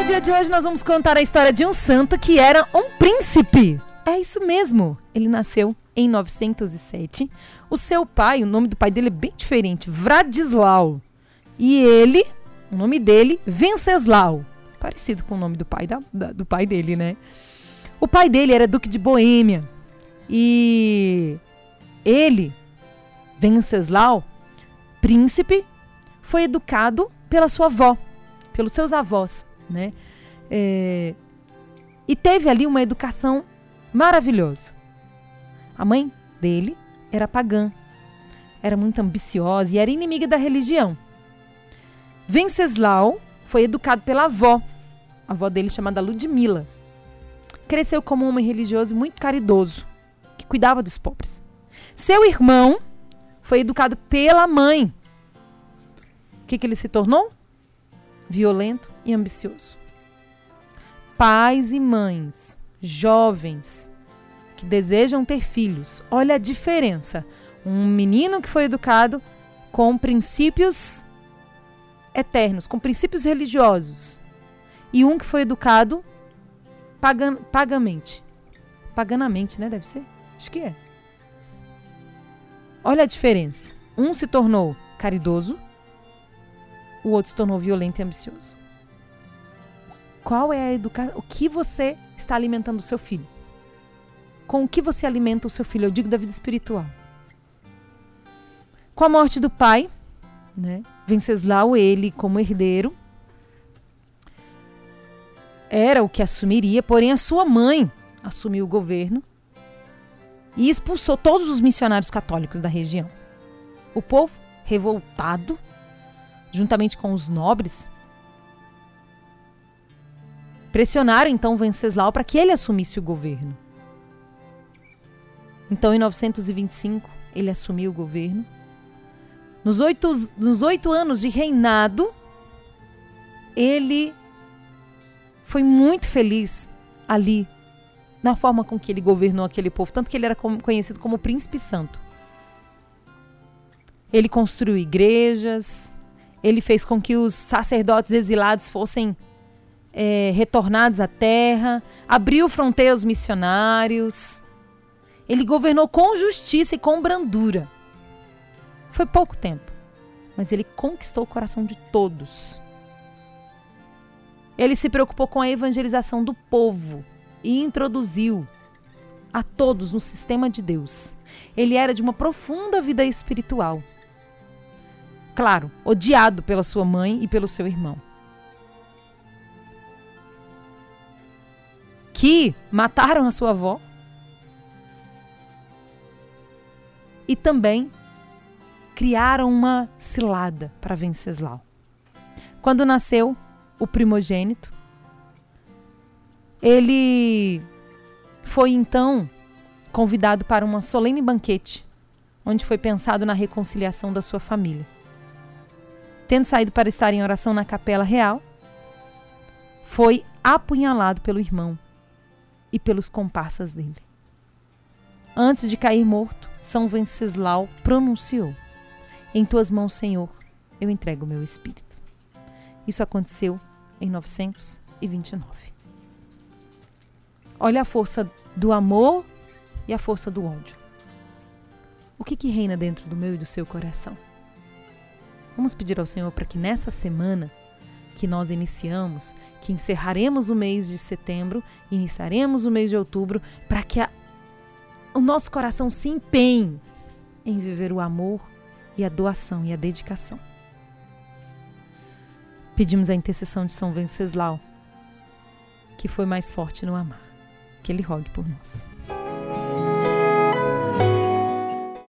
No dia de hoje nós vamos contar a história de um santo que era um príncipe. É isso mesmo. Ele nasceu em 907. O seu pai, o nome do pai dele é bem diferente, Vradislau. E ele, o nome dele, Venceslau. Parecido com o nome do pai, da, da, do pai dele, né? O pai dele era duque de Boêmia. E ele, Venceslau, príncipe, foi educado pela sua avó, pelos seus avós, né? É, e teve ali uma educação maravilhosa. A mãe dele era pagã, era muito ambiciosa e era inimiga da religião. Venceslau foi educado pela avó, a avó dele chamada Ludmila. Cresceu como um homem religioso muito caridoso, que cuidava dos pobres. Seu irmão foi educado pela mãe. O que, que ele se tornou? Violento e ambicioso. Pais e mães, jovens que desejam ter filhos, olha a diferença. Um menino que foi educado com princípios eternos, com princípios religiosos, e um que foi educado pagan pagamente. Paganamente, né? Deve ser? Acho que é. Olha a diferença. Um se tornou caridoso, o outro se tornou violento e ambicioso. Qual é a educação? O que você está alimentando o seu filho? Com o que você alimenta o seu filho? Eu digo da vida espiritual. Com a morte do pai, né? Venceslau, ele como herdeiro, era o que assumiria, porém a sua mãe assumiu o governo e expulsou todos os missionários católicos da região. O povo, revoltado, juntamente com os nobres, pressionaram então Venceslau para que ele assumisse o governo. Então, em 925, ele assumiu o governo. Nos oito, nos oito anos de reinado, ele foi muito feliz ali na forma com que ele governou aquele povo, tanto que ele era conhecido como Príncipe Santo. Ele construiu igrejas, ele fez com que os sacerdotes exilados fossem é, retornados à terra, abriu fronteiras aos missionários. Ele governou com justiça e com brandura. Foi pouco tempo, mas ele conquistou o coração de todos. Ele se preocupou com a evangelização do povo e introduziu a todos no sistema de Deus. Ele era de uma profunda vida espiritual. Claro, odiado pela sua mãe e pelo seu irmão. Que mataram a sua avó. E também criaram uma cilada para Venceslau. Quando nasceu o primogênito, ele foi então convidado para uma solene banquete, onde foi pensado na reconciliação da sua família. Tendo saído para estar em oração na capela real, foi apunhalado pelo irmão e pelos comparsas dele. Antes de cair morto, São Venceslau pronunciou: Em tuas mãos, Senhor, eu entrego o meu espírito. Isso aconteceu em 929. Olha a força do amor e a força do ódio. O que, que reina dentro do meu e do seu coração? Vamos pedir ao Senhor para que nessa semana que nós iniciamos, que encerraremos o mês de setembro, iniciaremos o mês de outubro, para que a, o nosso coração se empenhe em viver o amor e a doação e a dedicação. Pedimos a intercessão de São Venceslau, que foi mais forte no amar que Ele rogue por nós.